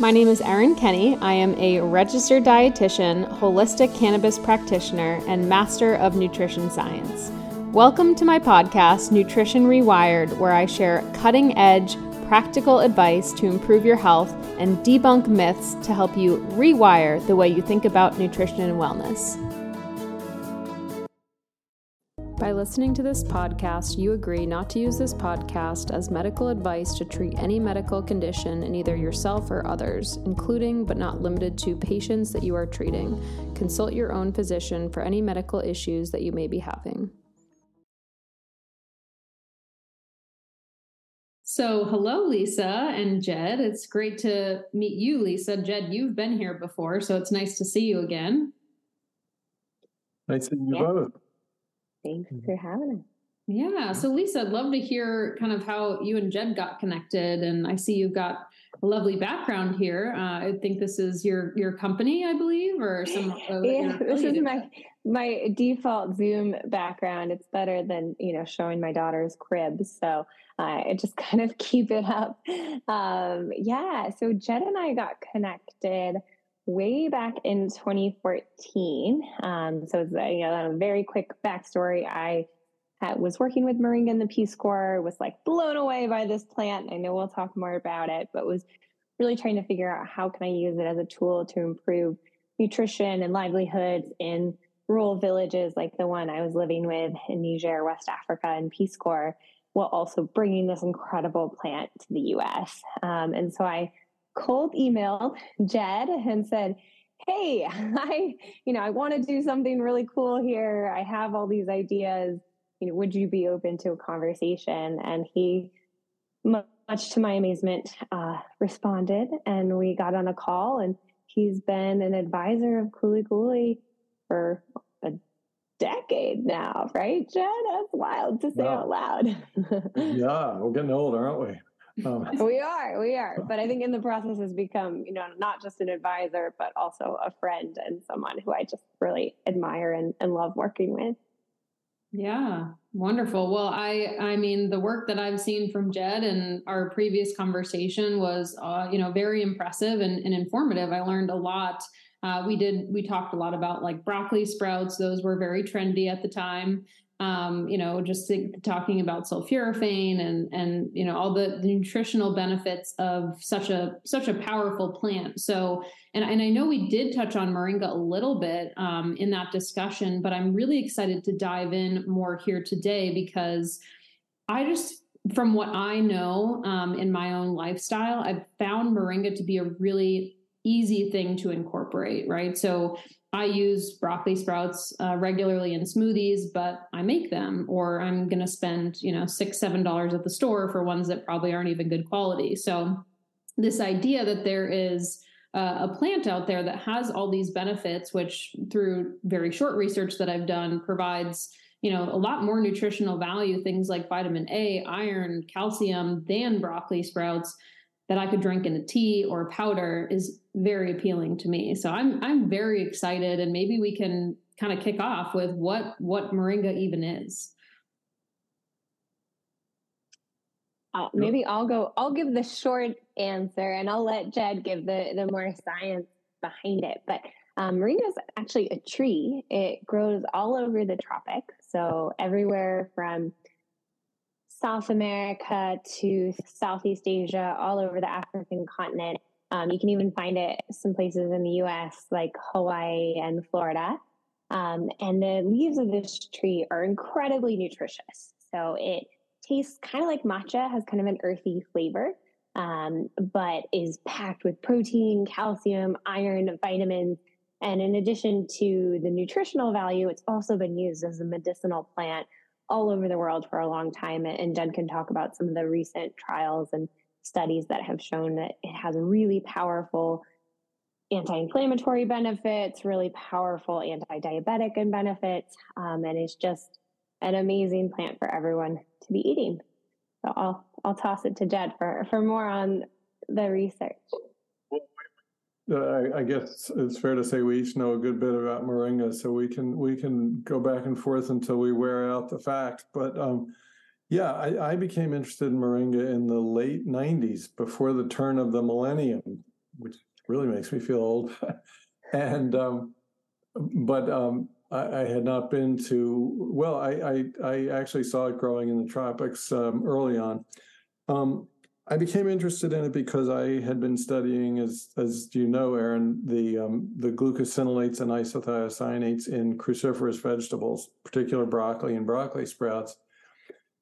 My name is Erin Kenney. I am a registered dietitian, holistic cannabis practitioner, and master of nutrition science. Welcome to my podcast, Nutrition Rewired, where I share cutting edge, practical advice to improve your health and debunk myths to help you rewire the way you think about nutrition and wellness. By listening to this podcast, you agree not to use this podcast as medical advice to treat any medical condition in either yourself or others, including but not limited to patients that you are treating. Consult your own physician for any medical issues that you may be having. So, hello, Lisa and Jed. It's great to meet you, Lisa. Jed, you've been here before, so it's nice to see you again. Nice to meet you both. Thanks mm-hmm. for having us. Yeah. So, Lisa, I'd love to hear kind of how you and Jed got connected. And I see you've got a lovely background here. Uh, I think this is your your company, I believe, or some. yeah, this is my my default Zoom background. It's better than you know showing my daughter's crib, so uh, I just kind of keep it up. Um, yeah. So Jed and I got connected way back in 2014. Um, so it's you know a very quick backstory. I had, was working with Moringa in the Peace Corps, was like blown away by this plant. I know we'll talk more about it, but was really trying to figure out how can I use it as a tool to improve nutrition and livelihoods in rural villages like the one I was living with in Niger, West Africa, and Peace Corps, while also bringing this incredible plant to the U.S. Um, and so I cold emailed Jed and said, Hey, I, you know, I want to do something really cool here. I have all these ideas. You know, would you be open to a conversation? And he, much to my amazement, uh, responded, and we got on a call. And he's been an advisor of Kuli Kuli for a decade now, right, Jed? That's wild to say out loud. yeah, we're getting old, aren't we? Oh. we are, we are. But I think in the process has become, you know, not just an advisor, but also a friend and someone who I just really admire and, and love working with. Yeah, wonderful. Well, I I mean, the work that I've seen from Jed and our previous conversation was, uh, you know, very impressive and, and informative. I learned a lot. Uh, we did we talked a lot about like broccoli sprouts; those were very trendy at the time um, you know, just think, talking about sulforaphane and and you know all the, the, nutritional benefits of such a such a powerful plant. So, and and I know we did touch on moringa a little bit um, in that discussion, but I'm really excited to dive in more here today because I just from what I know um, in my own lifestyle, I've found moringa to be a really easy thing to incorporate, right? So I use broccoli sprouts uh, regularly in smoothies, but I make them, or I'm going to spend, you know, six, seven dollars at the store for ones that probably aren't even good quality. So, this idea that there is uh, a plant out there that has all these benefits, which through very short research that I've done provides, you know, a lot more nutritional value, things like vitamin A, iron, calcium than broccoli sprouts that I could drink in a tea or a powder is very appealing to me. So I'm I'm very excited, and maybe we can kind of kick off with what what moringa even is. Uh, maybe I'll go. I'll give the short answer, and I'll let Jed give the the more science behind it. But um, moringa is actually a tree. It grows all over the tropics, so everywhere from South America to Southeast Asia, all over the African continent. Um, you can even find it some places in the US, like Hawaii and Florida. Um, and the leaves of this tree are incredibly nutritious. So it tastes kind of like matcha, has kind of an earthy flavor, um, but is packed with protein, calcium, iron, vitamins. And in addition to the nutritional value, it's also been used as a medicinal plant all over the world for a long time. And Jed can talk about some of the recent trials and studies that have shown that it has really powerful anti-inflammatory benefits, really powerful anti-diabetic and benefits, um, and it's just an amazing plant for everyone to be eating. So I'll I'll toss it to Jed for for more on the research. Uh, I, guess it's fair to say we each know a good bit about moringa, so we can we can go back and forth until we wear out the fact. But um, yeah, I, I, became interested in moringa in the late '90s, before the turn of the millennium. which really makes me feel old. and um, but um, I, I, had not been to. Well, I, I, I actually saw it growing in the tropics um, early on. Um, I became interested in it because I had been studying, as as you know, Erin, the um, the glucosinolates and isothiocyanates in cruciferous vegetables, particular broccoli and broccoli sprouts.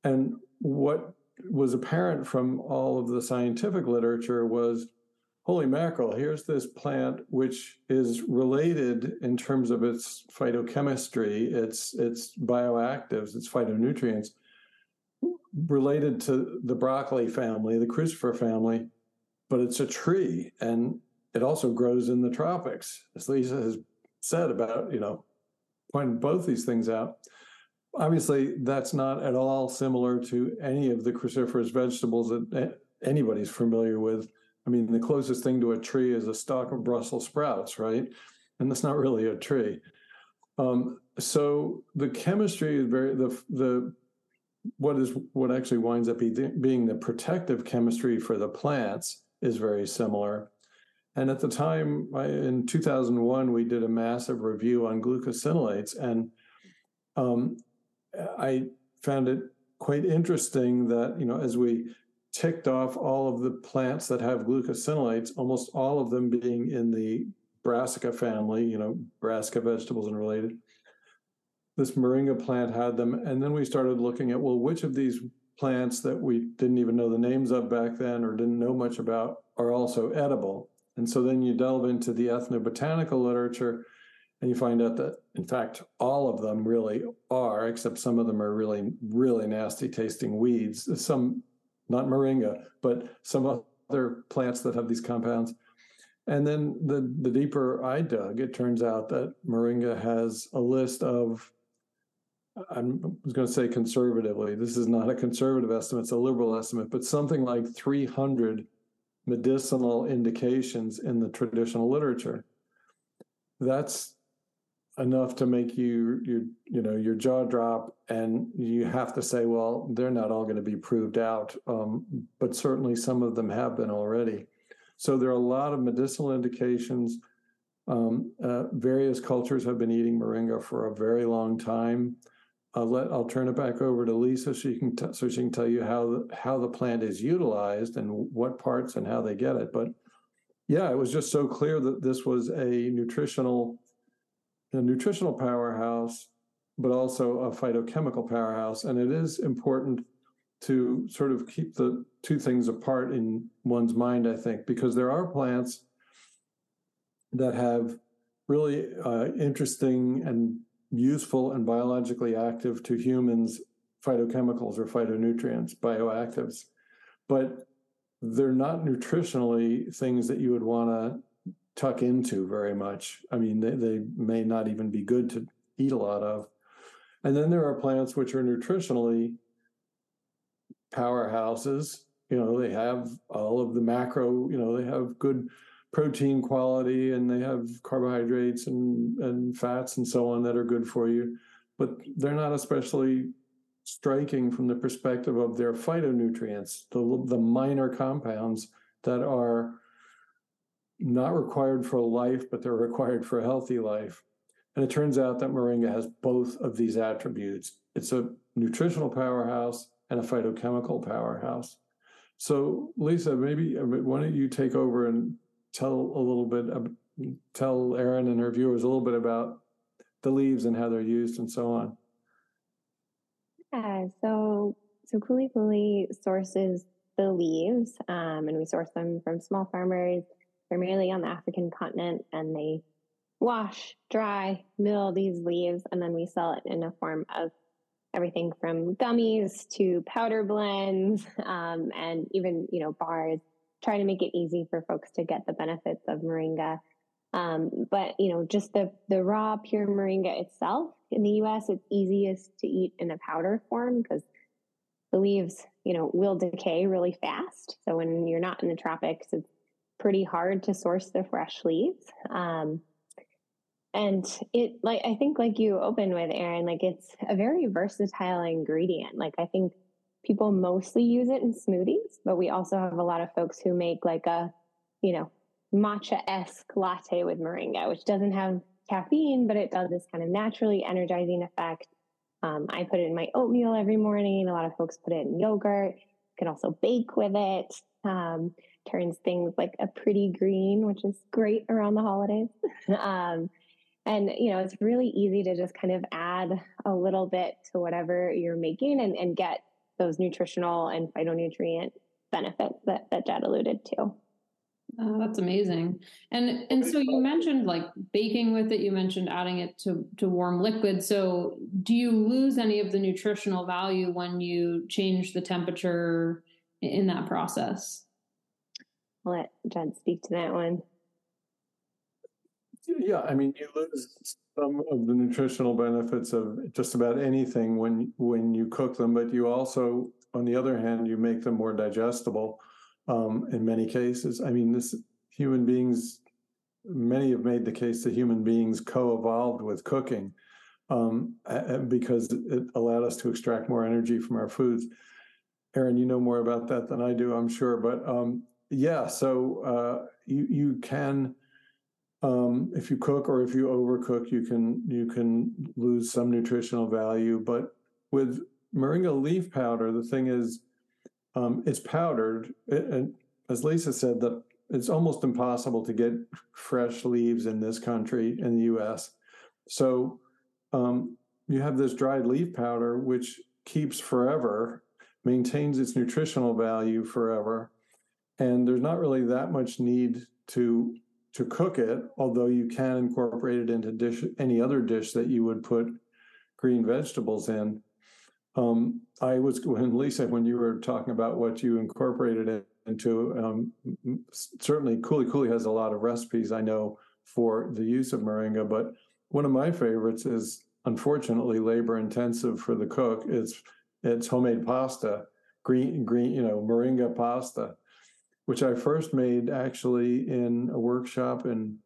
And what was apparent from all of the scientific literature was holy mackerel, here's this plant which is related in terms of its phytochemistry, its its bioactives, its phytonutrients, related to the broccoli family, the crucifer family, but it's a tree and it also grows in the tropics, as Lisa has said about, you know, pointing both these things out. Obviously, that's not at all similar to any of the cruciferous vegetables that anybody's familiar with I mean, the closest thing to a tree is a stalk of Brussels sprouts, right? And that's not really a tree. Um, so the chemistry is very the the what is what actually winds up being the protective chemistry for the plants is very similar. And at the time, in 2001, we did a massive review on glucosinolates, and um, I found it quite interesting that you know as we ticked off all of the plants that have glucosinolates, almost all of them being in the brassica family, you know, brassica vegetables and related. This moringa plant had them. And then we started looking at, well, which of these plants that we didn't even know the names of back then or didn't know much about are also edible. And so then you delve into the ethnobotanical literature and you find out that, in fact, all of them really are, except some of them are really, really nasty tasting weeds. Some not moringa, but some other plants that have these compounds. And then the, the deeper I dug, it turns out that moringa has a list of, I was going to say conservatively, this is not a conservative estimate, it's a liberal estimate, but something like 300 medicinal indications in the traditional literature. That's enough to make you you you know your jaw drop and you have to say well they're not all going to be proved out um, but certainly some of them have been already. So there are a lot of medicinal indications um, uh, various cultures have been eating moringa for a very long time. I'll let I'll turn it back over to Lisa so she can t- so she can tell you how the, how the plant is utilized and what parts and how they get it but yeah it was just so clear that this was a nutritional a nutritional powerhouse, but also a phytochemical powerhouse. And it is important to sort of keep the two things apart in one's mind, I think, because there are plants that have really uh, interesting and useful and biologically active to humans phytochemicals or phytonutrients, bioactives, but they're not nutritionally things that you would want to tuck into very much. I mean, they, they may not even be good to eat a lot of. And then there are plants which are nutritionally powerhouses. You know, they have all of the macro, you know, they have good protein quality and they have carbohydrates and, and fats and so on that are good for you. But they're not especially striking from the perspective of their phytonutrients, the, the minor compounds that are not required for life, but they're required for a healthy life. And it turns out that moringa has both of these attributes. It's a nutritional powerhouse and a phytochemical powerhouse. So, Lisa, maybe uh, why don't you take over and tell a little bit, tell Erin and her viewers a little bit about the leaves and how they're used and so on. Yeah, so so Kuli Kuli sources the leaves, um, and we source them from small farmers primarily on the African continent, and they wash, dry, mill these leaves, and then we sell it in a form of everything from gummies to powder blends, um, and even you know bars. Try to make it easy for folks to get the benefits of moringa. Um, but you know, just the the raw pure moringa itself in the U.S. it's easiest to eat in a powder form because the leaves, you know, will decay really fast. So when you're not in the tropics, it's pretty hard to source the fresh leaves. Um, and it like I think like you opened with Erin, like it's a very versatile ingredient. Like I think people mostly use it in smoothies, but we also have a lot of folks who make like a, you know, matcha esque latte with moringa, which doesn't have caffeine, but it does this kind of naturally energizing effect. Um, I put it in my oatmeal every morning. A lot of folks put it in yogurt. You can also bake with it. Um, turns things like a pretty green, which is great around the holidays. um, and you know, it's really easy to just kind of add a little bit to whatever you're making and, and get those nutritional and phytonutrient benefits that, that Jed alluded to. Oh, that's amazing. And and so you mentioned like baking with it, you mentioned adding it to to warm liquid. So do you lose any of the nutritional value when you change the temperature in that process? I'll let Jed speak to that one. Yeah, I mean, you lose some of the nutritional benefits of just about anything when when you cook them, but you also, on the other hand, you make them more digestible. Um, in many cases, I mean, this human beings. Many have made the case that human beings co-evolved with cooking um, because it allowed us to extract more energy from our foods. Erin, you know more about that than I do, I'm sure. But um, yeah, so uh, you you can um, if you cook or if you overcook, you can you can lose some nutritional value. But with moringa leaf powder, the thing is, um, it's powdered, and as Lisa said, that it's almost impossible to get fresh leaves in this country in the U.S. So um, you have this dried leaf powder, which keeps forever, maintains its nutritional value forever, and there's not really that much need to to cook it, although you can incorporate it into dish any other dish that you would put green vegetables in. Um, I was when Lisa, when you were talking about what you incorporated into, um, certainly Kuli Kuli has a lot of recipes I know for the use of moringa, but one of my favorites is unfortunately labor intensive for the cook. It's it's homemade pasta, green green you know moringa pasta, which I first made actually in a workshop in,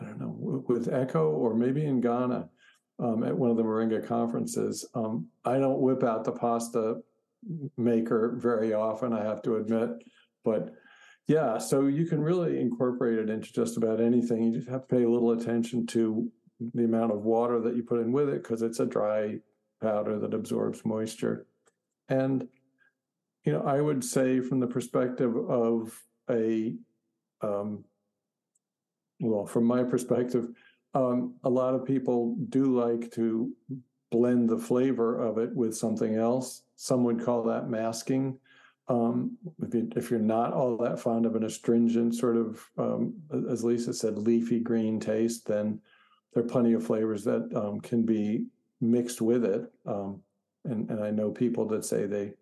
I don't know, with Echo or maybe in Ghana um, at one of the Moringa conferences. Um, I don't whip out the pasta maker very often, I have to admit, but yeah, so you can really incorporate it into just about anything. You just have to pay a little attention to the amount of water that you put in with it because it's a dry powder that absorbs moisture. And you know, I would say from the perspective of a, um, well, from my perspective, um, a lot of people do like to blend the flavor of it with something else. Some would call that masking. Um, if, you, if you're not all that fond of an astringent sort of, um, as Lisa said, leafy green taste, then there are plenty of flavors that um, can be mixed with it. Um, and, and I know people that say they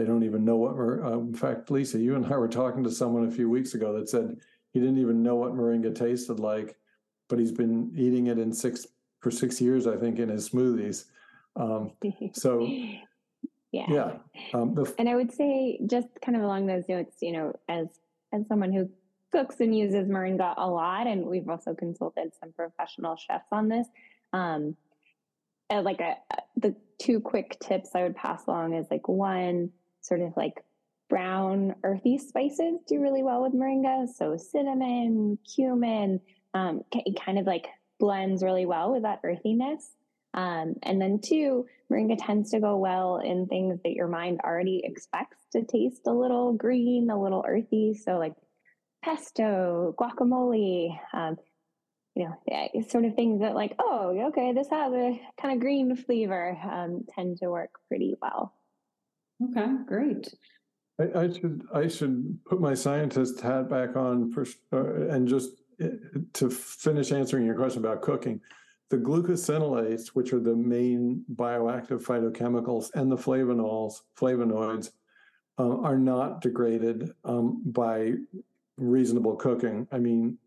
they don't even know what. Uh, in fact, Lisa, you and I were talking to someone a few weeks ago that said he didn't even know what moringa tasted like, but he's been eating it in six for six years, I think, in his smoothies. Um, so, yeah, yeah. Um, the, and I would say, just kind of along those notes, you know, as as someone who cooks and uses moringa a lot, and we've also consulted some professional chefs on this. Um, like a, the two quick tips I would pass along is like one, sort of like brown earthy spices do really well with moringa. So cinnamon, cumin, um, it kind of like blends really well with that earthiness. Um, and then two, moringa tends to go well in things that your mind already expects to taste a little green, a little earthy. So like pesto, guacamole, um, you know, sort of things that like, oh, okay, this has a kind of green flavor, um, tend to work pretty well. Okay, great. I, I should I should put my scientist hat back on for, uh, and just uh, to finish answering your question about cooking. The glucosinolates, which are the main bioactive phytochemicals, and the flavonols, flavonoids, um, are not degraded um, by reasonable cooking. I mean,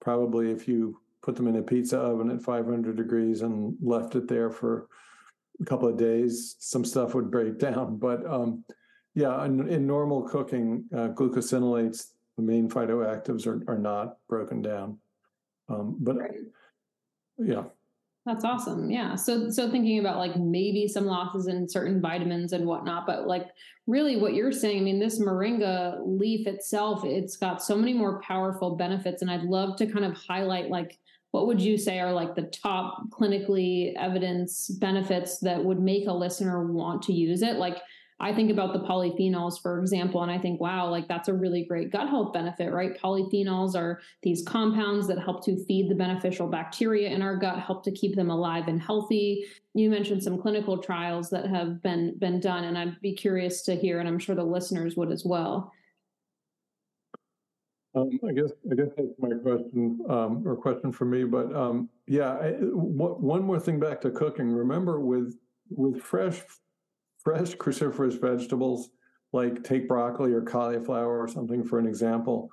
probably if you put them in a pizza oven at 500 degrees and left it there for a couple of days, some stuff would break down. But um, yeah, in, in, normal cooking, uh, glucosinolates, the main phytoactives, are, are not broken down. Um, but yeah. That's awesome. Yeah. So so thinking about like maybe some losses in certain vitamins and whatnot, but like really what you're saying, I mean, this moringa leaf itself, it's got so many more powerful benefits. And I'd love to kind of highlight like what would you say are like the top clinically evidence benefits that would make a listener want to use it? Like I think about the polyphenols, for example, and I think, wow, like that's a really great gut health benefit, right? Polyphenols are these compounds that help to feed the beneficial bacteria in our gut, help to keep them alive and healthy. You mentioned some clinical trials that have been been done, and I'd be curious to hear, and I'm sure the listeners would as well. Um, I guess I guess that's my question um, or question for me. But um, yeah, I, w- one more thing back to cooking. Remember, with with fresh fresh cruciferous vegetables, like take broccoli or cauliflower or something for an example.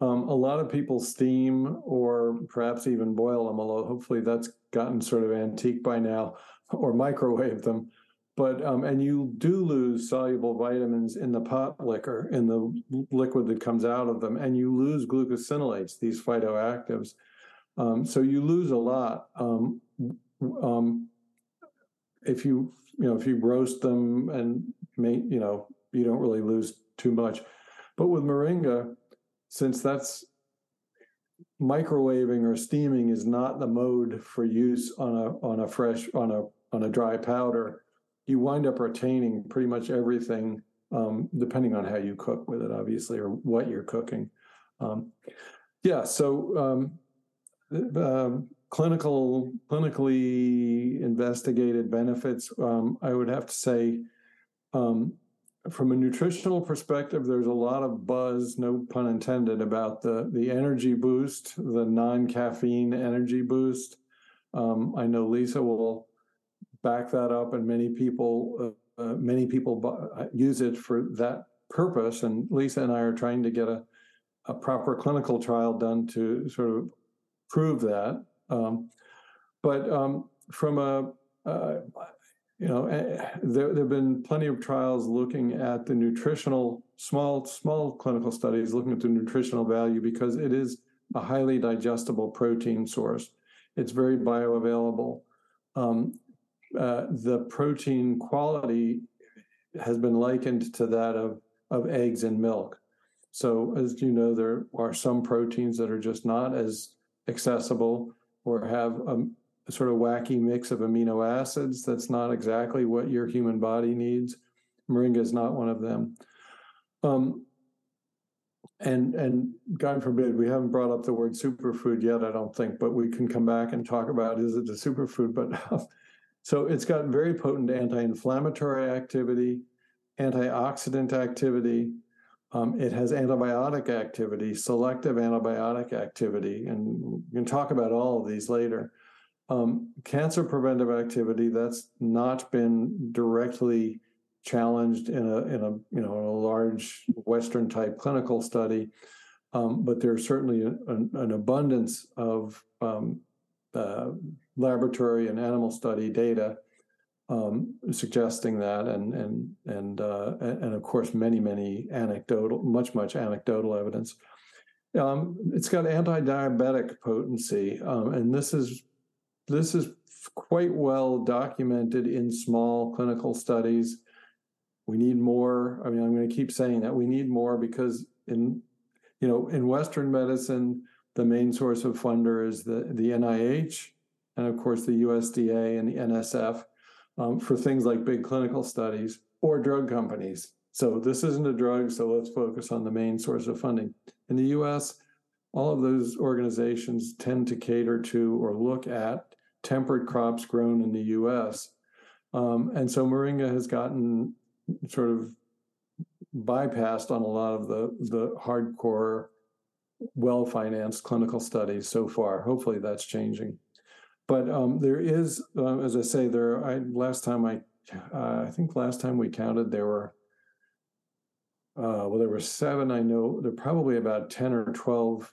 Um, a lot of people steam or perhaps even boil them, although hopefully that's gotten sort of antique by now, or microwave them. But um, and you do lose soluble vitamins in the pot liquor, in the liquid that comes out of them, and you lose glucosinolates, these phytoactives. Um, so you lose a lot. Um, um, if you you know, if you roast them and you know, you don't really lose too much. But with moringa, since that's microwaving or steaming is not the mode for use on a on a fresh on a on a dry powder, you wind up retaining pretty much everything, um, depending on how you cook with it, obviously, or what you're cooking. Um, yeah, so uh, clinical clinically investigated benefits um, i would have to say from a nutritional perspective there's a lot of buzz no pun intended about the the energy boost the non-caffeine energy boost um, i know lisa will back that up and many people uh, uh, many people bu- use it for that purpose and lisa and i are trying to get a, a proper clinical trial done to sort of prove that um, but um, from a, uh, you know, eh, there, there have been plenty of trials looking at the nutritional, small, small clinical studies looking at the nutritional value because it is a highly digestible protein source. It's very bioavailable. Um, uh, the protein quality has been likened to that of, of eggs and milk. So, as you know, there are some proteins that are just not as accessible or have a, a sort of wacky mix of amino acids that's not exactly what your human body needs. Moringa is not one of them. Um, and and God forbid, we haven't brought up the word superfood yet, I don't think, but we can come back and talk about is it a superfood? But so it's got very potent anti-inflammatory activity, antioxidant activity, um, it has antibiotic activity, selective antibiotic activity, and we can talk about all of these later. Um, cancer preventive activity that's not been directly challenged in a in a you know a large Western type clinical study, um, but there's certainly an, an abundance of um, uh, laboratory and animal study data um, suggesting that, and and and uh, and of course many many anecdotal, much much anecdotal evidence. Um, it's got anti-diabetic potency, um, and this is this is quite well documented in small clinical studies. We need more. I mean, I'm going to keep saying that we need more because in you know in Western medicine, the main source of funder is the the NIH, and of course the USDA and the NSF um, for things like big clinical studies or drug companies. So this isn't a drug, so let's focus on the main source of funding. In the US, all of those organizations tend to cater to or look at temperate crops grown in the US. Um, and so Moringa has gotten sort of bypassed on a lot of the, the hardcore, well financed clinical studies so far. Hopefully that's changing. But um, there is, uh, as I say, there. I last time I, uh, I think last time we counted, there were. Uh, well, there were seven. I know there are probably about ten or twelve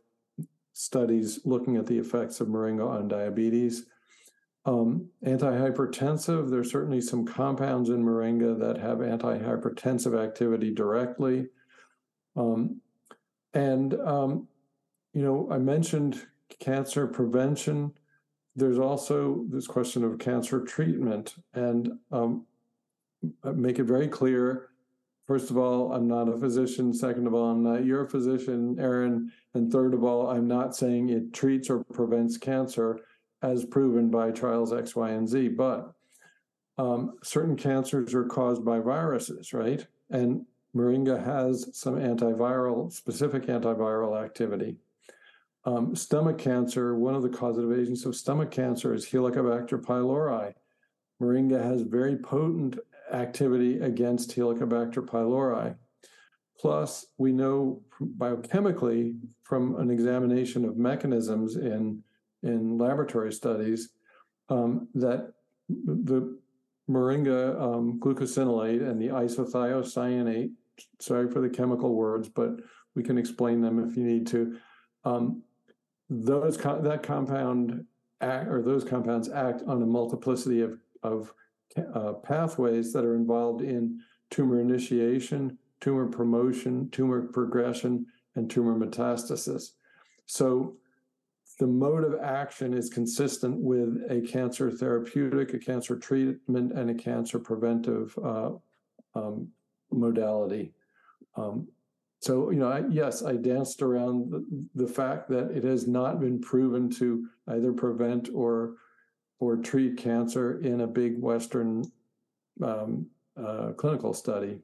studies looking at the effects of moringa on diabetes. Um, antihypertensive, there's certainly some compounds in moringa that have antihypertensive activity directly. Um, and, um, you know, I mentioned cancer prevention there's also this question of cancer treatment, and um, make it very clear. First of all, I'm not a physician. Second of all, I'm not your physician, Erin. And third of all, I'm not saying it treats or prevents cancer as proven by trials X, Y, and Z. But um, certain cancers are caused by viruses, right? And Moringa has some antiviral, specific antiviral activity. Um, stomach cancer, one of the causative agents of stomach cancer is Helicobacter pylori. Moringa has very potent activity against Helicobacter pylori. Plus, we know biochemically from an examination of mechanisms in, in laboratory studies um, that the moringa um, glucosinolate and the isothiocyanate, sorry for the chemical words, but we can explain them if you need to. Um, those that compound act, or those compounds act on a multiplicity of, of uh, pathways that are involved in tumor initiation, tumor promotion, tumor progression, and tumor metastasis. So the mode of action is consistent with a cancer therapeutic, a cancer treatment, and a cancer preventive uh, um, modality. Um, so, you know, I, yes, I danced around the, the, fact that it has not been proven to either prevent or or treat cancer in a big Western um, uh, clinical study,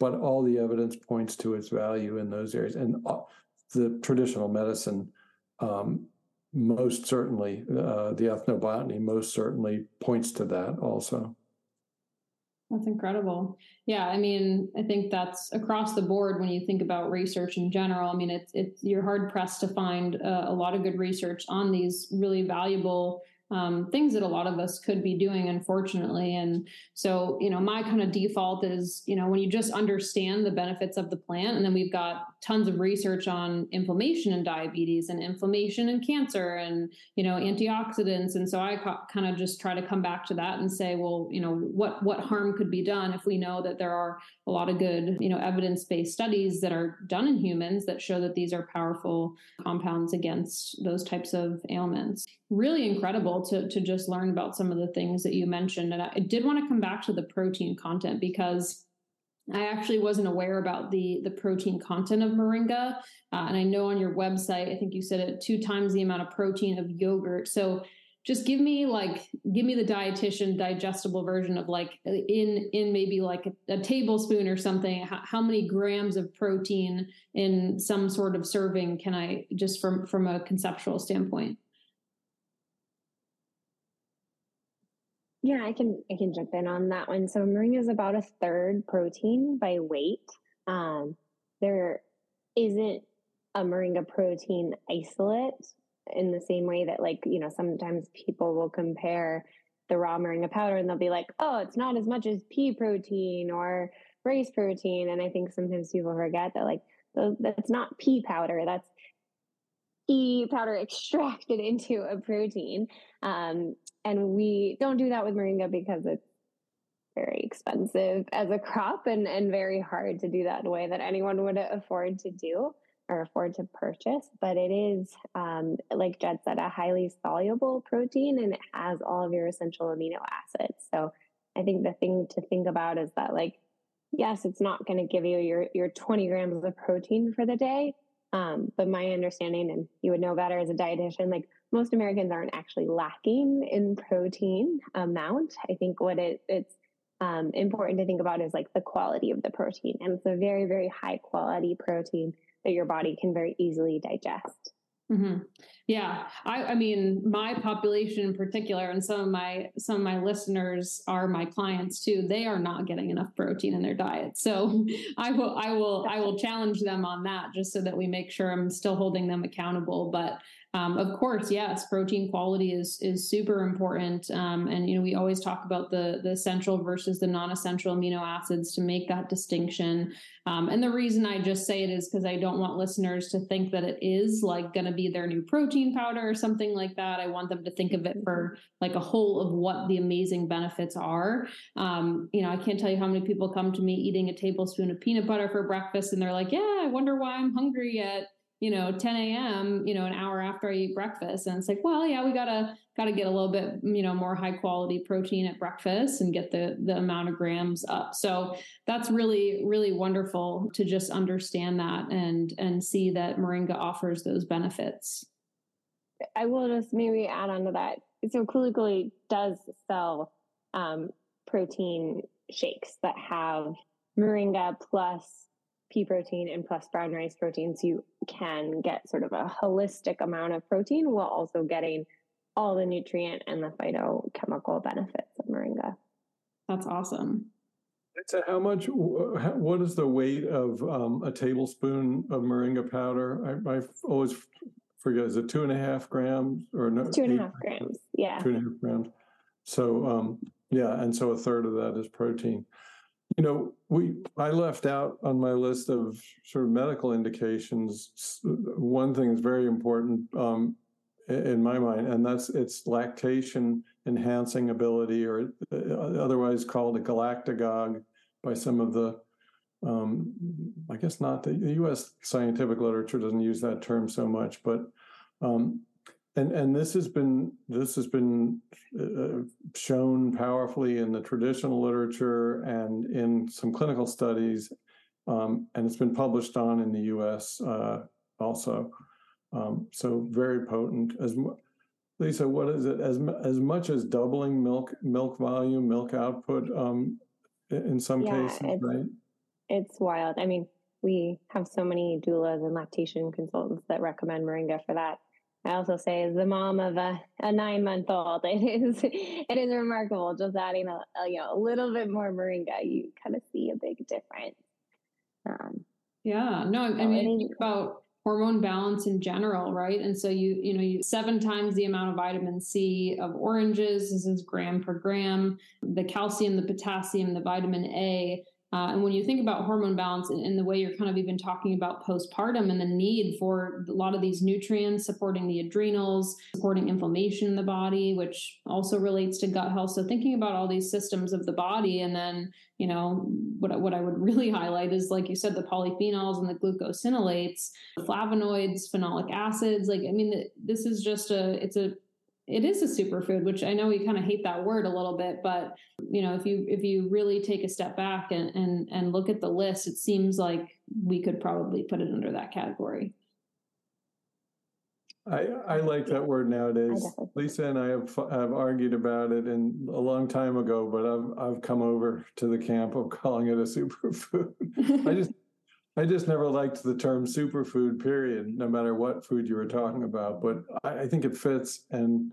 but all the evidence points to its value in those areas. And uh, the traditional medicine, um, most certainly, uh, the ethnobotany most certainly points to that also. That's incredible. Yeah, I mean, I think that's across the board when you think about research in general. I mean, it's it's you're hard pressed to find uh, a lot of good research on these really valuable um, things that a lot of us could be doing, unfortunately. And so, you know, my kind of default is, you know, when you just understand the benefits of the plant, and then we've got tons of research on inflammation and diabetes and inflammation and cancer and, you know, antioxidants. And so I ca- kind of just try to come back to that and say, well, you know, what what harm could be done if we know that there are a lot of good, you know, evidence-based studies that are done in humans that show that these are powerful compounds against those types of ailments. Really incredible to, to just learn about some of the things that you mentioned. And I did want to come back to the protein content because I actually wasn't aware about the the protein content of moringa, uh, and I know on your website, I think you said it two times the amount of protein of yogurt. So, just give me like give me the dietitian digestible version of like in in maybe like a, a tablespoon or something. How, how, many grams of protein in some sort of serving can I just from from a conceptual standpoint? Yeah, I can I can jump in on that one. So moringa is about a third protein by weight. Um, there isn't a moringa protein isolate in the same way that like you know sometimes people will compare the raw moringa powder and they'll be like, oh, it's not as much as pea protein or rice protein, and I think sometimes people forget that like that's not pea powder. That's pea powder extracted into a protein. Um, and we don't do that with moringa because it's very expensive as a crop and, and very hard to do that in a way that anyone would afford to do or afford to purchase. But it is, um, like Jed said, a highly soluble protein and it has all of your essential amino acids. So I think the thing to think about is that, like, yes, it's not going to give you your, your 20 grams of protein for the day, um, but my understanding, and you would know better as a dietitian, like most Americans aren't actually lacking in protein amount. I think what it, it's um, important to think about is like the quality of the protein. And it's a very, very high quality protein that your body can very easily digest. Mm-hmm. Yeah, I, I, mean, my population in particular, and some of my some of my listeners are my clients too. They are not getting enough protein in their diet, so I will I will I will challenge them on that, just so that we make sure I'm still holding them accountable. But um, of course, yes, protein quality is is super important, um, and you know we always talk about the the essential versus the non-essential amino acids to make that distinction. Um, and the reason I just say it is because I don't want listeners to think that it is like going to be their new protein powder or something like that. I want them to think of it for like a whole of what the amazing benefits are. Um, you know, I can't tell you how many people come to me eating a tablespoon of peanut butter for breakfast, and they're like, "Yeah, I wonder why I'm hungry at." You know 10 a.m you know an hour after i eat breakfast. And it's like well yeah we gotta gotta get a little bit you know more high quality protein at breakfast and get the the amount of grams up. So that's really really wonderful to just understand that and and see that moringa offers those benefits. I will just maybe add on to that. So Kuli does sell um, protein shakes that have moringa plus pea protein and plus brown rice protein. So you can get sort of a holistic amount of protein while also getting all the nutrient and the phytochemical benefits of moringa. That's awesome. So how much, what is the weight of um, a tablespoon of moringa powder? I, I always forget, is it two and a half grams or no? Two and a half grams, yeah. Two and a half grams. So, um, yeah, and so a third of that is protein. You know, we I left out on my list of sort of medical indications one thing is very important um, in my mind, and that's its lactation enhancing ability, or uh, otherwise called a galactagogue by some of the um, I guess not the, the, U.S. scientific literature doesn't use that term so much, but um, and and this has been this has been uh, shown powerfully in the traditional literature and in some clinical studies, um, and it's been published on in the U.S. Uh, also. Um, so very potent. As Lisa, what is it? As as much as doubling milk milk volume, milk output um, in some yeah, cases, right? It's wild. I mean, we have so many doulas and lactation consultants that recommend moringa for that I also say as the mom of a, a nine month old, it is it is remarkable. Just adding a, a, you know a little bit more moringa, you kind of see a big difference. Um, yeah, no, I mean about hormone balance in general, right? And so you you know you seven times the amount of vitamin C of oranges. This is gram per gram. The calcium, the potassium, the vitamin A uh, and when you think about hormone balance and, and, the way you're kind of even talking about postpartum and the need for a lot of these nutrients supporting the adrenals, supporting inflammation in the body, which also relates to gut health. So thinking about all these systems of the body, and then you know what what I would really highlight is like you said, the polyphenols and the glucosinolates, flavonoids, phenolic acids. Like I mean, this is just a it's a it is a superfood which i know we kind of hate that word a little bit but you know if you if you really take a step back and and and look at the list it seems like we could probably put it under that category I, I like that word nowadays. Lisa and I have have argued about it in a long time ago, but I've I've come over to the camp of calling it a superfood. I just I just never liked the term superfood, period, no matter what food you were talking about. But I, I think it fits, and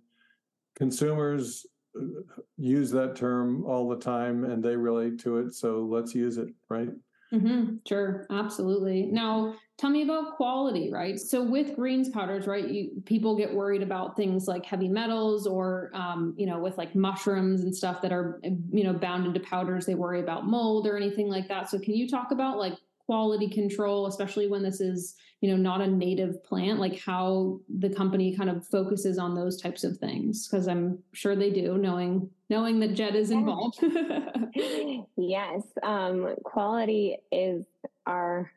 consumers uh, use that term all the time and they relate to it. So let's use it, right? Mm-hmm, sure, absolutely. Now, tell me about quality, right? So with greens powders, right, you, people get worried about things like heavy metals or, um, you know, with like mushrooms and stuff that are, you know, bound into powders. They worry about mold or anything like that. So can you talk about like quality control, especially when this is, you know, not a native plant, like how the company kind of focuses on those types of things? Because I'm sure they do, knowing knowing that Jed is involved. yes, um, quality is our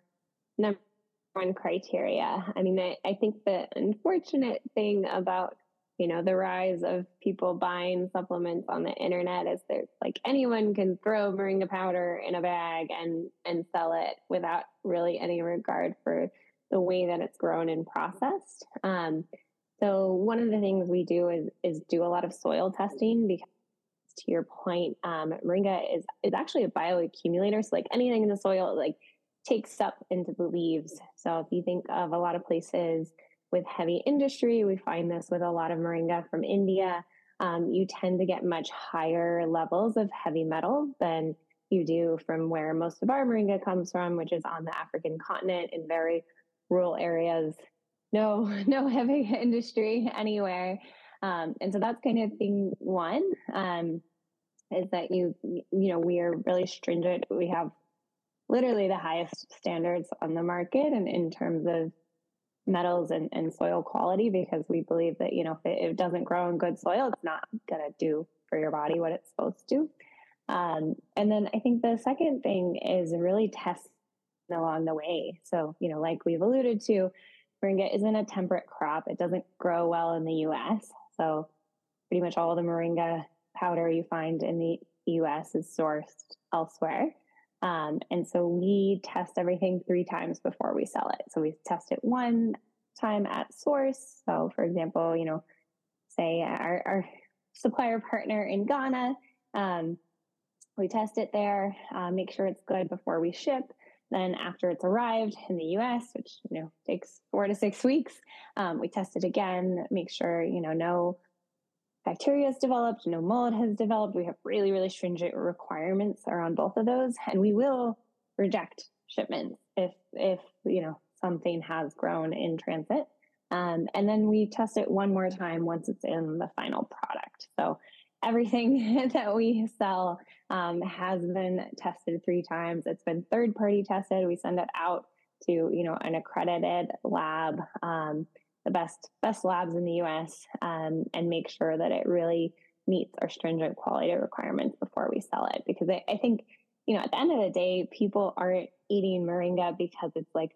number one criteria. I mean, I, I think the unfortunate thing about you know the rise of people buying supplements on the internet is there's like anyone can throw moringa powder in a bag and and sell it without really any regard for the way that it's grown and processed. Um, so one of the things we do is is do a lot of soil testing because to your point um, moringa is is actually a bioaccumulator so like anything in the soil like takes up into the leaves. So if you think of a lot of places with heavy industry. We find this with a lot of moringa from India. Um, you tend to get much higher levels of heavy metal than you do from where most of our moringa comes from, which is on the African continent in very rural areas. No, no heavy industry anywhere. Um, and so that's kind of thing one um, is that you, you know, we are really stringent. We have literally the highest standards on the market and in terms of metals and, and soil quality because we believe that you know if it, it doesn't grow in good soil it's not going to do for your body what it's supposed to um, and then i think the second thing is really test along the way so you know like we've alluded to moringa isn't a temperate crop. It doesn't grow well in the US. So pretty much all the moringa powder you find in the US is sourced elsewhere. Um, and so we test everything three times before we sell it. So we test it one time at source. So, for example, you know, say our, our supplier partner in Ghana, um, we test it there, uh, make sure it's good before we ship. Then, after it's arrived in the U.S., which you know takes four to six weeks, um, we test it again, make sure you know no bacteria has developed, no mold has developed. We have really, really stringent requirements around both of those, and we will reject shipments if if you know something has grown in transit. Um, and then we test it one more time once it's in the final product. So everything that we sell um, has been tested three times. It's been third party tested. We send it out to you know an accredited lab. Um, the best best labs in the U.S. Um, and make sure that it really meets our stringent quality requirements before we sell it. Because I, I think you know at the end of the day, people aren't eating moringa because it's like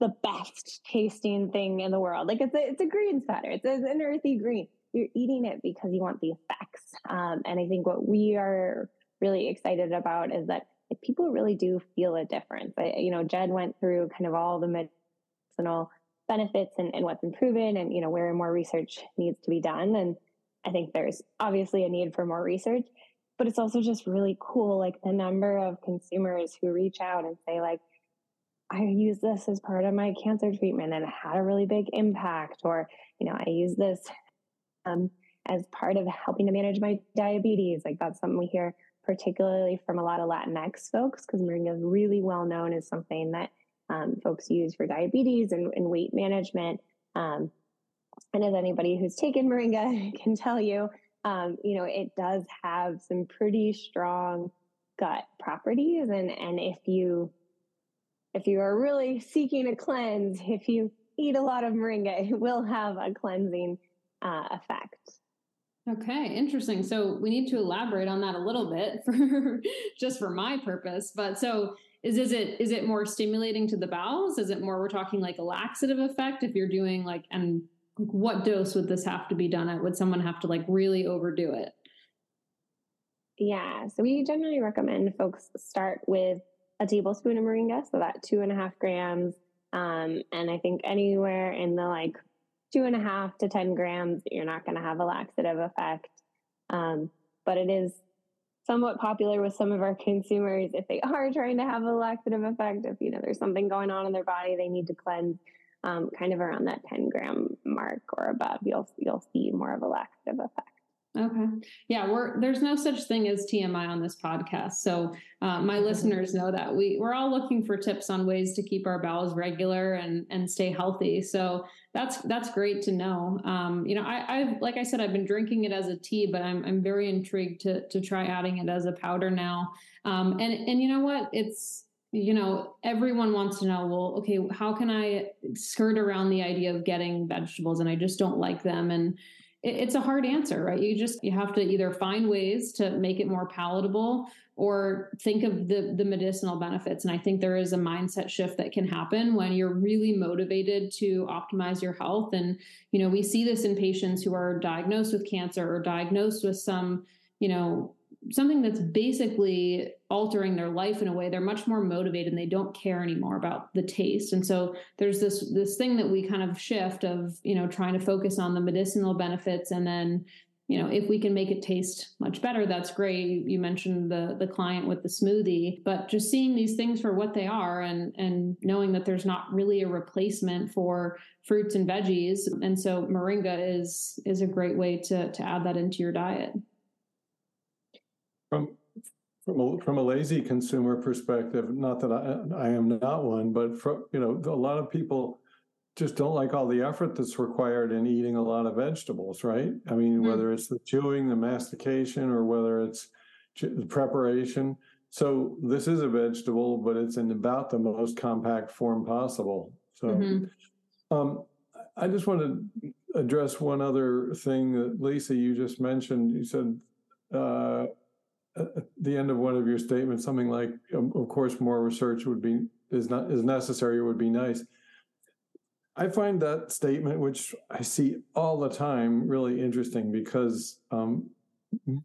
the best tasting thing in the world. Like it's a it's a green powder. It's an earthy green. You're eating it because you want the effects. Um, and I think what we are really excited about is that people really do feel a difference. I, you know, Jed went through kind of all the medicinal benefits and, and what's proven and you know where more research needs to be done. And i think there's obviously a need for more research but it's also just really cool like the number of consumers who reach out and say like i use this as part of my cancer treatment and it had a really big impact or you know i use this um, as part of helping to manage my diabetes. Like that's something we hear particularly from a lot of latinx folks because moringa is really well known as something that um, folks use for diabetes and, and weight management. Um, and as anybody who's taken moringa can tell you, um, you know, it does have some pretty strong gut properties. And, and if you, if you are really seeking a cleanse, if you eat a lot of moringa, it will have a cleansing uh, effect. Okay, interesting. So we need to elaborate on that a little bit for just for my purpose. But so is is it is it more stimulating to the bowels? Is it more we're talking like a laxative effect if you're doing like and what dose would this have to be done at? Would someone have to like really overdo it? Yeah, so we generally recommend folks start with a tablespoon of moringa, so that two and a half grams. Um, and I think anywhere in the like two and a half to 10 grams, you're not going to have a laxative effect. Um, but it is somewhat popular with some of our consumers if they are trying to have a laxative effect if you know there's something going on in their body they need to cleanse um, kind of around that 10 gram mark or above you'll you'll see more of a laxative effect Okay. Yeah, we're there's no such thing as TMI on this podcast. So uh, my listeners know that we we're all looking for tips on ways to keep our bowels regular and and stay healthy. So that's that's great to know. Um, you know, I, I've like I said, I've been drinking it as a tea, but I'm I'm very intrigued to to try adding it as a powder now. Um, and and you know what? It's you know everyone wants to know well okay how can i skirt around the idea of getting vegetables and i just don't like them and it's a hard answer, right? You just you have to either find ways to make it more palatable or think of the the medicinal benefits. And I think there is a mindset shift that can happen when you're really motivated to optimize your health. And you know, we see this in patients who are diagnosed with cancer or diagnosed with some, you know, something that's basically altering their life in a way. They're much more motivated and they don't care anymore about the taste. And so there's this this thing that we kind of shift of you know trying to focus on the medicinal benefits and then you know if we can make it taste much better that's great. You mentioned the the client with the smoothie but just seeing these things for what they are and and knowing that there's not really a replacement for fruits and veggies. And so moringa is is a great way to to add that into your diet. From from a, from a lazy consumer perspective, not that I, I am not one, but from, you know, a lot of people just don't like all the effort that's required in eating a lot of vegetables, right? I mean, mm-hmm. whether it's the chewing, the mastication, or whether it's the preparation. So this is a vegetable, but it's in about the most compact form possible. So mm-hmm. um, I just want to address one other thing that Lisa, you just mentioned. You said uh, at the end of one of your statements something like, um, "Of course, more research would be is not is necessary. Would be nice." I find that statement, which I see all the time, really interesting because um,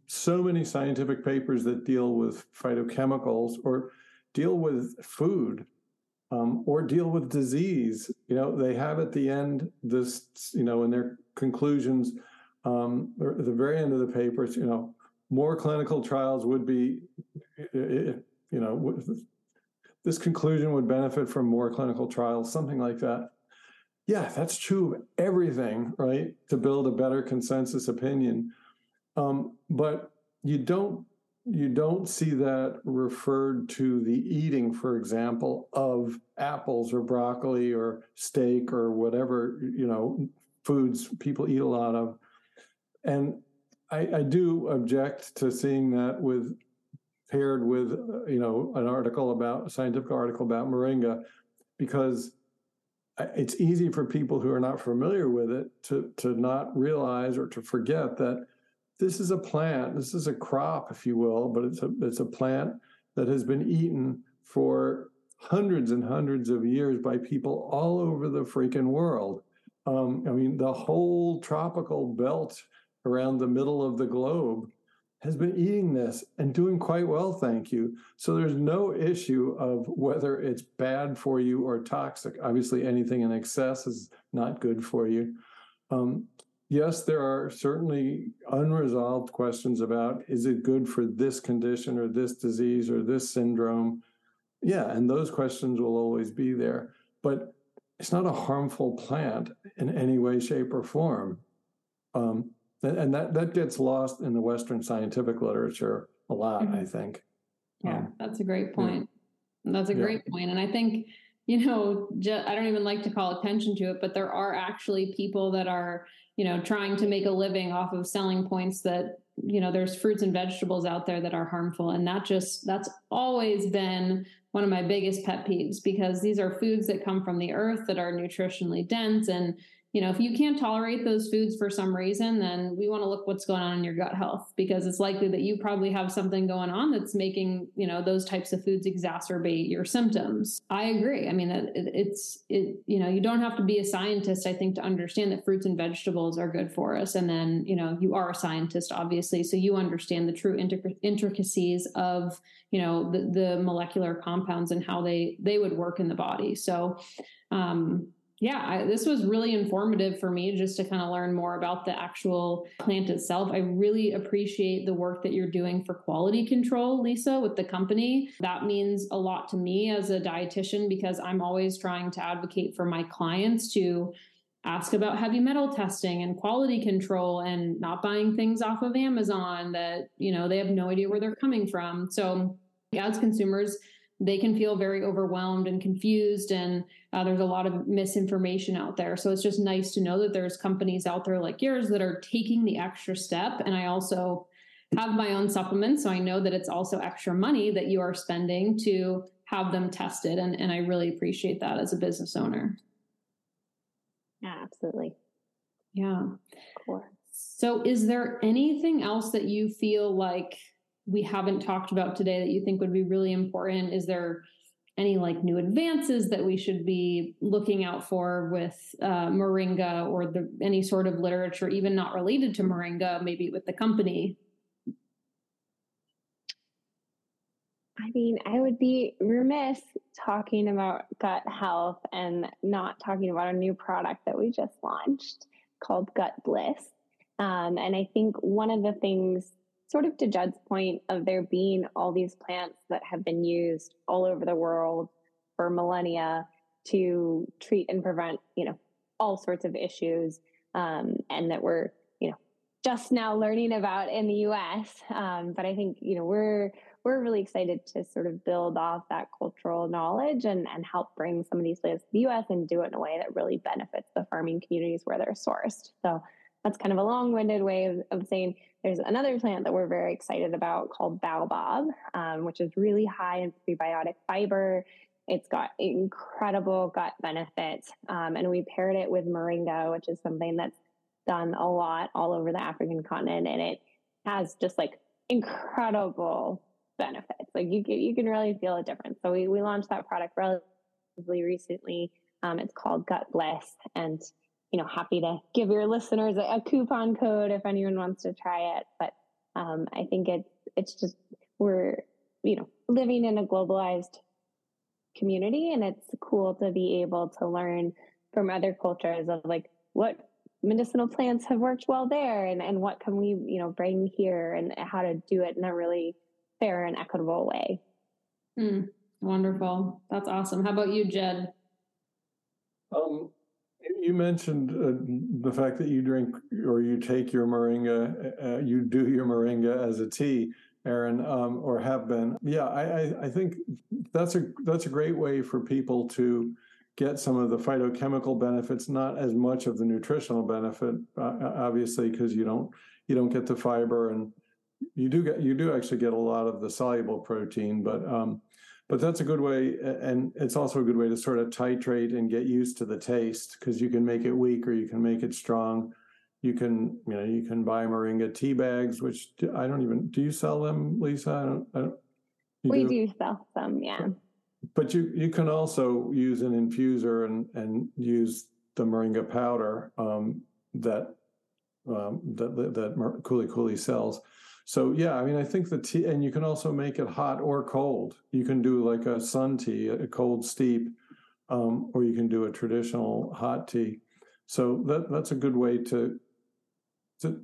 so many scientific papers that deal with phytochemicals or deal with food um, or deal with disease, you know, they have at the end this, you know, in their conclusions, um, or at the very end of the papers, you know, more clinical trials would be, you know, this conclusion would benefit from more clinical trials, something like that. Yeah, that's true of everything, right? To build a better consensus opinion. Um, but you don't you don't see that referred to the eating, for example, of apples or broccoli or steak or whatever you know foods people eat a lot of. And I, I do object to seeing that with paired with you know an article about a scientific article about moringa because it's easy for people who are not familiar with it to to not realize or to forget that this is a plant this is a crop if you will but it's a it's a plant that has been eaten for hundreds and hundreds of years by people all over the freaking world. Um, i mean the whole tropical belt around the middle of the globe has been eating this and doing quite well, thank you. So there's no issue of whether it's bad for you or toxic. Obviously, anything in excess is not good for you. Um, yes, there are certainly unresolved questions about is it good for this condition or this disease or this syndrome? Yeah, and those questions will always be there. But it's not a harmful plant in any way, shape, or form. Um, and that that gets lost in the Western scientific literature a lot. Mm-hmm. I think. Yeah, um, that's a great point. Yeah. That's a great yeah. point. and I think you know I don't even like to call attention to it, but there are actually people that are you know trying to make a living off of selling points that you know there's fruits and vegetables out there that are harmful and that just that's always been one of my biggest pet peeves because these are foods that come from the earth that are nutritionally dense and you know, if you can't tolerate those foods for some reason, then we want to look what's going on in your gut health because it's likely that you probably have something going on that's making, you know, those types of foods exacerbate your symptoms. I agree. I mean, it, it's, it, you know, you don't have to be a scientist, I think, to understand that fruits and vegetables are good for us. And then, you know, you are a scientist, obviously, so you understand the true intricacies of, you know, the, the molecular compounds and how they, they would work in the body. So, um, yeah, I, this was really informative for me just to kind of learn more about the actual plant itself. I really appreciate the work that you're doing for quality control, Lisa, with the company. That means a lot to me as a dietitian because I'm always trying to advocate for my clients to ask about heavy metal testing and quality control and not buying things off of Amazon that, you know, they have no idea where they're coming from. So, as consumers, they can feel very overwhelmed and confused and uh, there's a lot of misinformation out there. So it's just nice to know that there's companies out there like yours that are taking the extra step. And i also have my own supplements so i know that it's also extra money that you are spending to have them tested. And, and i really appreciate that as a business owner. Yeah absolutely. Yeah. Of course. So is there anything else that you feel like we haven't talked about today that you think would be really important? Is there any like new advances that we should be looking out for with uh, Moringa or the any sort of literature, even not related to Moringa, maybe with the company? I mean, I would be remiss talking about gut health and not talking about a new product that we just launched called Gut Bliss. Um, and I think one of the things sort of to Jed's point of there being all these plants that have been used all over the world for millennia to treat and prevent, you know, all sorts of issues, um, and that we're, you know, just now learning about in the U.S. Um, but I think you know we're we're really excited to sort of build off that cultural knowledge and and help bring some of these plants to the U.S. and do it in a way that really benefits the farming communities where they're sourced. So that's kind of a long-winded way of, of saying there's another plant that we're very excited about called baobab, um, which is really high in prebiotic fiber. It's got incredible gut benefits, um, and we paired it with moringa, which is something that's done a lot all over the African continent, and it has just like incredible benefits. Like you can, you can really feel a difference. So we, we launched that product relatively recently Um, it's called Gut Bliss, and you know, happy to give your listeners a, a coupon code if anyone wants to try it. But um, I think it's it's just we're you know living in a globalized community, and it's cool to be able to learn from other cultures of like what medicinal plants have worked well there and, and what can we you know bring here and how to do it in a really fair and equitable way. Mm, wonderful. That's awesome. How about you jed? Um, you mentioned uh, the fact that you drink or you take your moringa uh, uh you do your moringa as a tea Erin, um, or have been. Yeah, I, I, think that's a that's a great way for people to get some of the phytochemical benefits, not as much of the nutritional benefit, uh, obviously, because you don't you don't get the fiber and you do get you do actually get a lot of the soluble protein, but um, but that's a good way, and it's also a good way to sort of titrate and get used to the taste because you can make it weak or you can make it strong. You can you know you can buy moringa tea bags, which I don't even do you sell them, Lisa? I don't. I don't we do? do sell some, yeah but you you can also use an infuser and and use the moringa powder um, that um, that that, that Kuli Kuli sells. So yeah, I mean, I think the tea, and you can also make it hot or cold. You can do like a sun tea, a cold steep, um, or you can do a traditional hot tea. So that that's a good way to to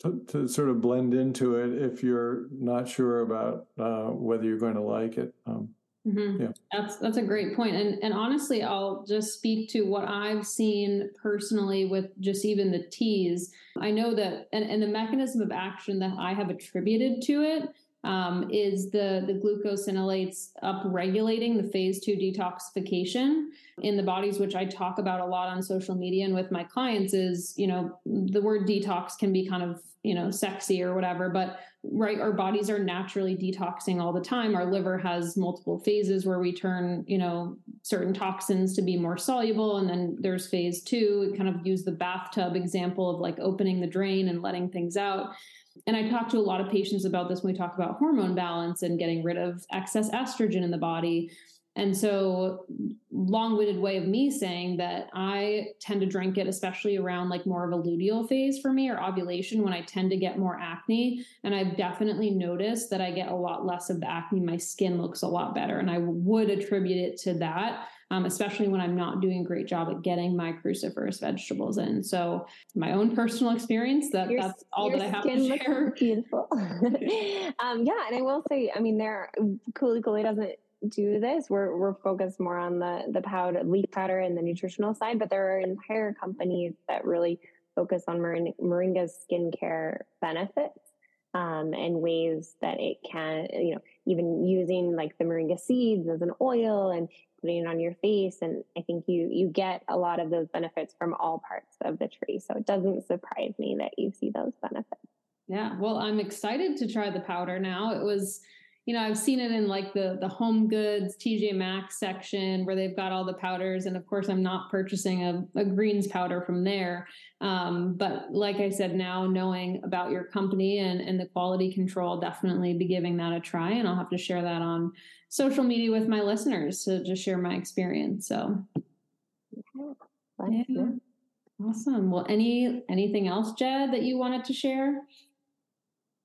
to, to sort of blend into it if you're not sure about uh, whether you're going to like it. Um, mm-hmm. Yeah, that's that's a great point. And and honestly, I'll just speak to what I've seen personally with just even the teas. I know that, and, and the mechanism of action that I have attributed to it um, is the the glucosinolates upregulating the phase two detoxification in the bodies, which I talk about a lot on social media and with my clients. Is you know the word detox can be kind of you know sexy or whatever, but right, our bodies are naturally detoxing all the time. Our liver has multiple phases where we turn you know certain toxins to be more soluble, and then there's phase two. We kind of use the bathtub example of like opening the drain and letting things out and I talk to a lot of patients about this when we talk about hormone balance and getting rid of excess estrogen in the body. And so, long winded way of me saying that I tend to drink it, especially around like more of a luteal phase for me or ovulation when I tend to get more acne. And I've definitely noticed that I get a lot less of the acne. My skin looks a lot better. And I would attribute it to that um, especially when I'm not doing a great job at getting my cruciferous vegetables in. So my own personal experience, that your, that's all that I have to share. Beautiful. um, yeah, and I will say, I mean, there Kuli Kuli doesn't do this. We're we're focused more on the the powder, leaf powder, and the nutritional side, but there are entire companies that really focus on moringa's skincare benefits um, and ways that it can, you know, even using like the moringa seeds as an oil and putting it on your face and i think you you get a lot of those benefits from all parts of the tree so it doesn't surprise me that you see those benefits yeah well i'm excited to try the powder now it was you know i've seen it in like the the home goods tj maxx section where they've got all the powders and of course i'm not purchasing a, a greens powder from there um, but like i said now knowing about your company and and the quality control definitely be giving that a try and i'll have to share that on social media with my listeners to just share my experience. So yeah. Awesome. Well, any anything else, Jed, that you wanted to share?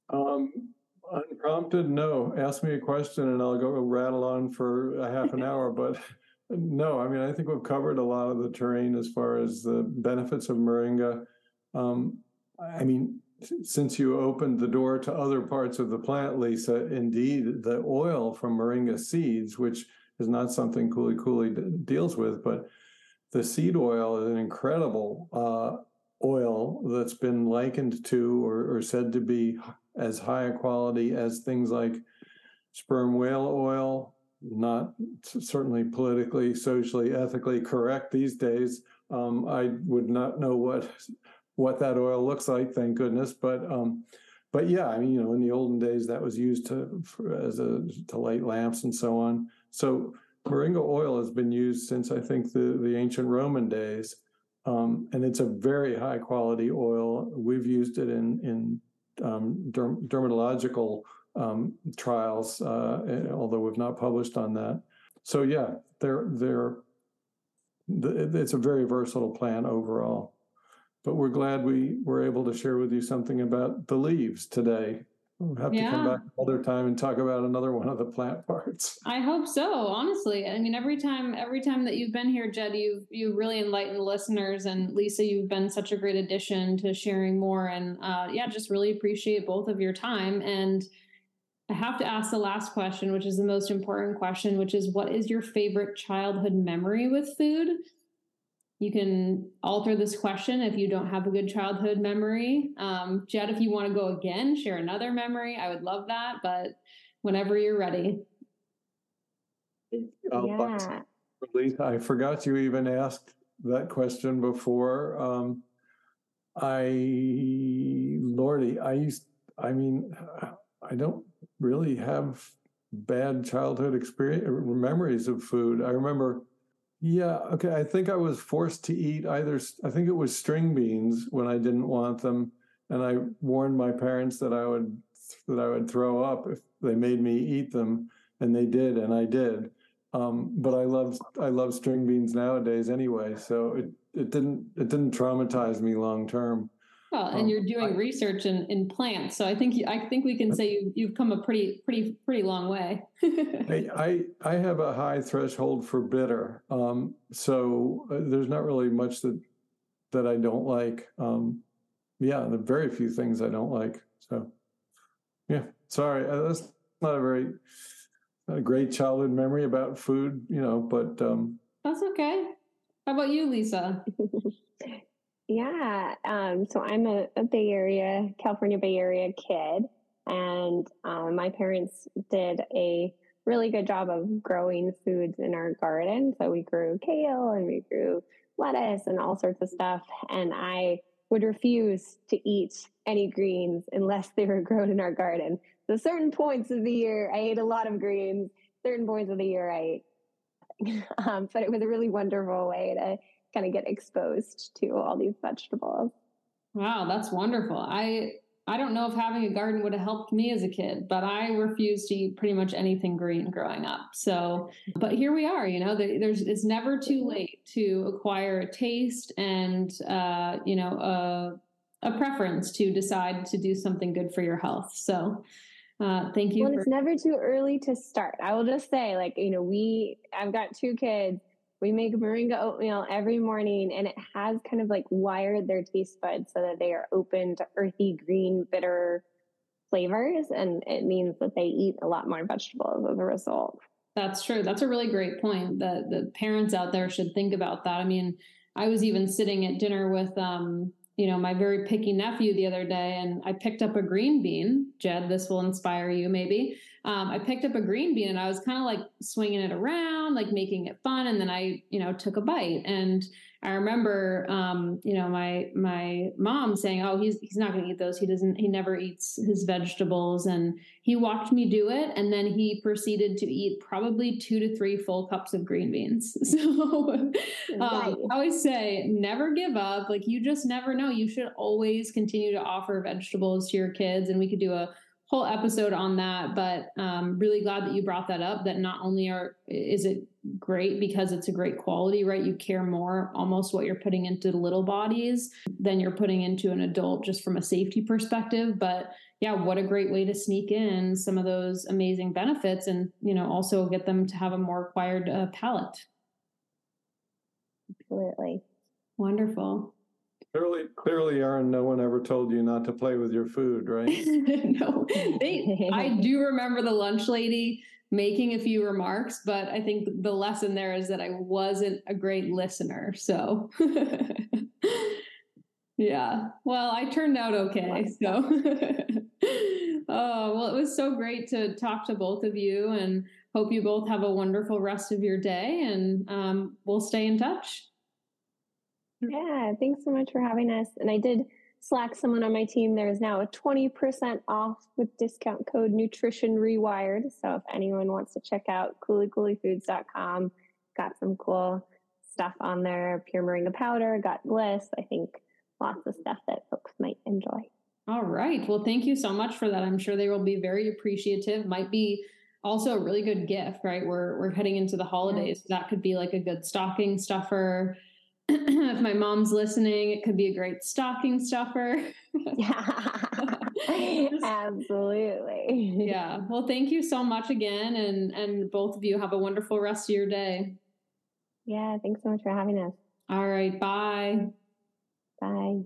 Um, unprompted, no. Ask me a question and I'll go rattle on for a half an hour. But no, I mean, I think we've covered a lot of the terrain as far as the benefits of moringa. Um, I mean, since you opened the door to other parts of the plant, Lisa, indeed, the oil from moringa seeds, which is not something Kuli Kuli deals with, but the seed oil is an incredible uh, oil that's been likened to or, or, said to be as high a quality as things like sperm whale oil. Not certainly politically, socially, ethically correct these days. Um, I would not know what what that oil looks like, thank goodness. But um, but yeah, I mean, you know, in the olden days, that was used to for, as a to light lamps and so on. So moringa oil has been used since I think the the ancient Roman days, um, and it's a very high quality oil. We've used it in in um, derm- dermatological um, trials, uh, although we've not published on that. So yeah, there there the, it's a very versatile plant overall. But we're glad we were able to share with you something about the leaves today. We'll have Yeah. to come back another time and talk about another one of the plant parts. I hope so, honestly. I mean, every time every time that you've been here, Jed, you've you really enlightened listeners and Lisa, you've been such a great addition to sharing more. And uh yeah, just really appreciate both of your time. And I have to ask the last question, which is the most important question, which is what is your favorite childhood memory with food? You can alter this question if you don't have a good childhood memory. Um, Jed, if you want to go again, share another memory. I would love that. But whenever you're ready. Oh, yeah. Lisa, I forgot you even asked that question before. Um, I, Lordy, I used, I mean, I don't really have bad childhood experience memories of food. I remember, yeah, okay, I think I was forced to eat either, I think it was string beans when I didn't want them. And I warned my parents that I would, that I would throw up if they made me eat them. And they did, and I did. Um, but I love I love string beans nowadays anyway, so it, it didn't it didn't traumatize me long term. Well, and Um, you're doing I- research in, in plants, so I think you, I think we can say you, you've come a pretty pretty pretty long way. I, I I have a high threshold for bitter, um, so uh, there's not really much that that I don't like. Um, yeah, the very few things I don't like. So yeah, sorry, uh, that's not a very not a great childhood memory about food, you know, but um, That's okay. How about you, Lisa? Yeah. Um, so I'm a, a Bay Area, California Bay Area kid, and um, my parents did a really good job of growing foods in our garden. So we grew kale and we grew lettuce and all sorts of stuff. And I would refuse to eat any greens unless they were grown in our garden. So certain points of the year, I ate a lot of greens. Certain points of the year, I ate. um, but it was a really wonderful way to kind of get exposed to all these vegetables. Wow, that's wonderful. I I don't know if having a garden would have helped me as a kid, but I refused to eat pretty much anything green growing up. So, but here we are. You know, there's it's never too late to acquire a taste and uh, you know a a preference to decide to do something good for your health. So, uh, thank you. Well, for- it's never too early to start. I will just say, like, you know, we, I've got two kids. We make moringa oatmeal every morning, and it has kind of like wired their taste buds so that they are open to earthy, green, bitter flavors. And it means that they eat a lot more vegetables as a result. That's true. That's a really great point. that the parents out there should think about that. I mean, I was even sitting at dinner with um, you know, my very picky nephew the other day, and I picked up a green bean. Jed, this will inspire you maybe. Um, I picked up a green bean and I was kind of like swinging it around, like making it fun, and then I, you know, took a bite. And I remember, um, you know, my my mom saying, "Oh, he's he's not going to eat those. He doesn't. He never eats his vegetables." And he watched me do it, and then he proceeded to eat probably two to three full cups of green beans. So um. I always say, never give up. Like you just never know. You should always continue to offer vegetables to your kids, and we could do a whole episode on that. But um, really glad that you brought that up. That not only are is it great because it's a great quality, right? You care more almost what you're putting into little bodies than you're putting into an adult, just from a safety perspective. But yeah, what a great way to sneak in some of those amazing benefits, and you know also get them to have a more acquired uh, palate. Absolutely. Wonderful. Clearly, clearly, Erin, no one ever told you not to play with your food, right? no, they, I do remember the lunch lady making a few remarks, but I think the lesson there is that I wasn't a great listener. So, yeah, well, I turned out okay. So, oh, well, it was so great to talk to both of you and hope you both have a wonderful rest of your day and um, we'll stay in touch. Yeah, thanks so much for having us. And I did Slack someone on my team. There is now a 20% off with discount code Nutrition Rewired. So if anyone wants to check out kulikulifoods.com, got some cool stuff on there. Pure moringa powder, Gut Bliss. I think lots of stuff that folks might enjoy. All right. Well, thank you so much for that. I'm sure they will be very appreciative. Might be also a really good gift, right? We're we're heading into the holidays. Yeah. That could be like a good stocking stuffer. if my mom's listening, it could be a great stocking stuffer. Yeah. Absolutely. Yeah. Well, thank you so much again and and both of you have a wonderful rest of your day. Yeah, thanks so much for having us. All right, bye. Bye.